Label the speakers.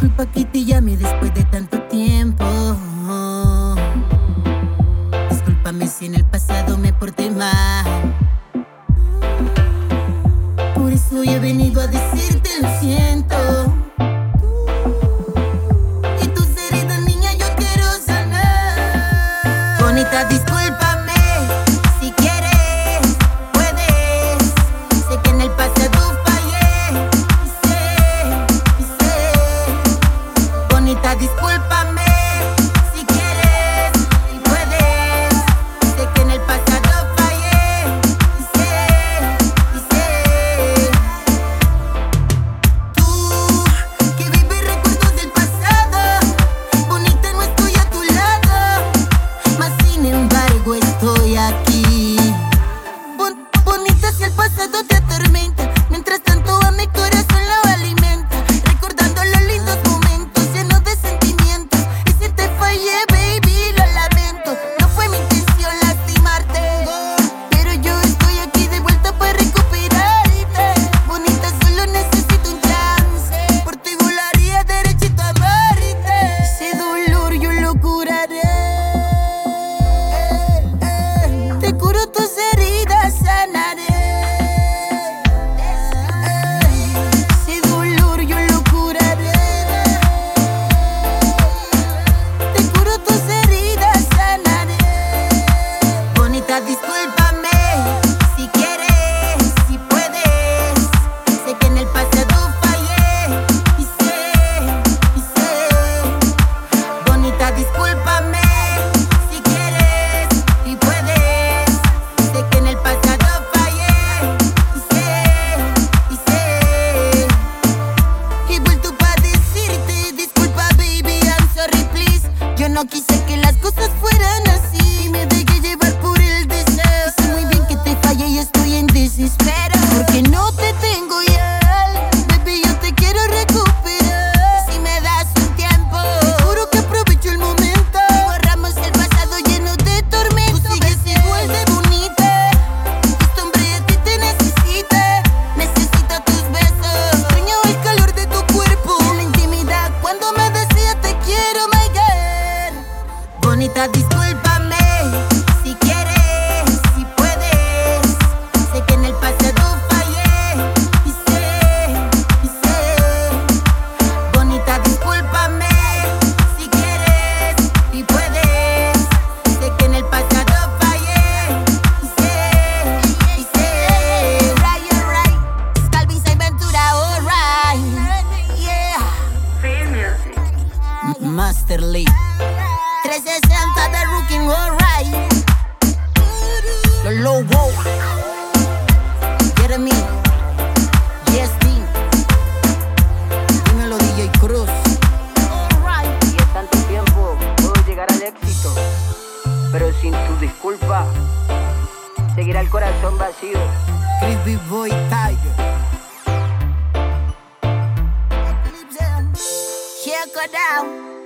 Speaker 1: disculpa que te llame después de tanto tiempo. Discúlpame si en el pasado me porté mal. Por eso yo he venido a decirte lo siento. culpa me these places. Disculpame si quieres, si puedes. Sé que en el pasado tú fallé. Y sé, y sé. Bonita, discúlpame si quieres, y puedes. Sé que en el pasado tú fallé. Y sé, y sé. Right, right. Scalvisa y Ventura, all right. Yeah. Famous. Masterly. Jeremy, Yes, Dean. Dímelo, DJ Cruz. Alright.
Speaker 2: Y es tanto tiempo, puedo llegar al éxito. Pero sin tu disculpa, seguirá el corazón vacío.
Speaker 1: Crispy Boy Tiger. Here go down.